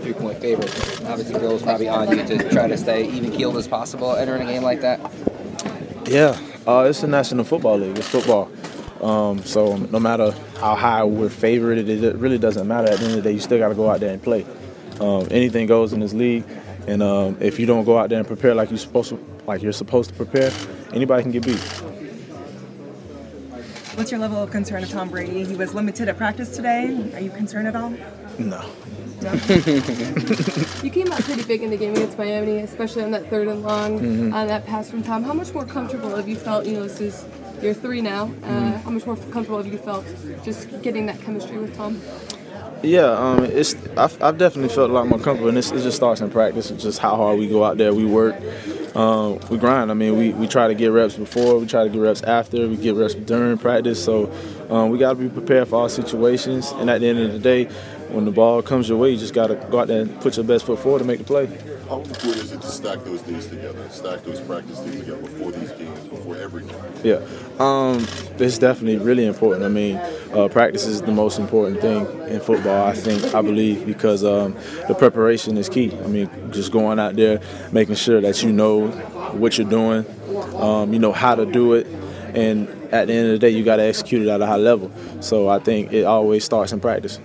20 point favorite. Obviously, Bill's probably on you to try to stay even keeled as possible entering a game like that. Yeah, uh, it's the National Football League. It's football. Um, so no matter how high we're favored, it really doesn't matter. At the end of the day, you still got to go out there and play. Um, anything goes in this league, and um, if you don't go out there and prepare like you're supposed to, like you're supposed to prepare, anybody can get beat. What's your level of concern of Tom Brady? He was limited at practice today. Are you concerned at all? No. No. you came out pretty big in the game against Miami, especially on that third and long, Mhm. on that pass from Tom. How much more comfortable have you felt? You know, this is year three now. Uh, Mhm. How much more comfortable have you felt just getting that chemistry with Tom? Yeah, um, it's I've, I've definitely felt a lot more comfortable, and it's, it just starts in practice. It's just how hard we go out there, we work, um, we grind. I mean, we, we try to get reps before, we try to get reps after, we get reps during practice. So um, we got to be prepared for all situations. And at the end of the day, when the ball comes your way, you just got to go out there and put your best foot forward to make the play. How important is it to stack those days together, stack those practice days together before these games, before every game? Yeah, um, it's definitely really important. I mean, uh, practice is the most important thing in football. I think, I believe, because um, the preparation is key. I mean, just going out there, making sure that you know what you're doing, um, you know how to do it, and at the end of the day, you got to execute it at a high level. So I think it always starts in practice.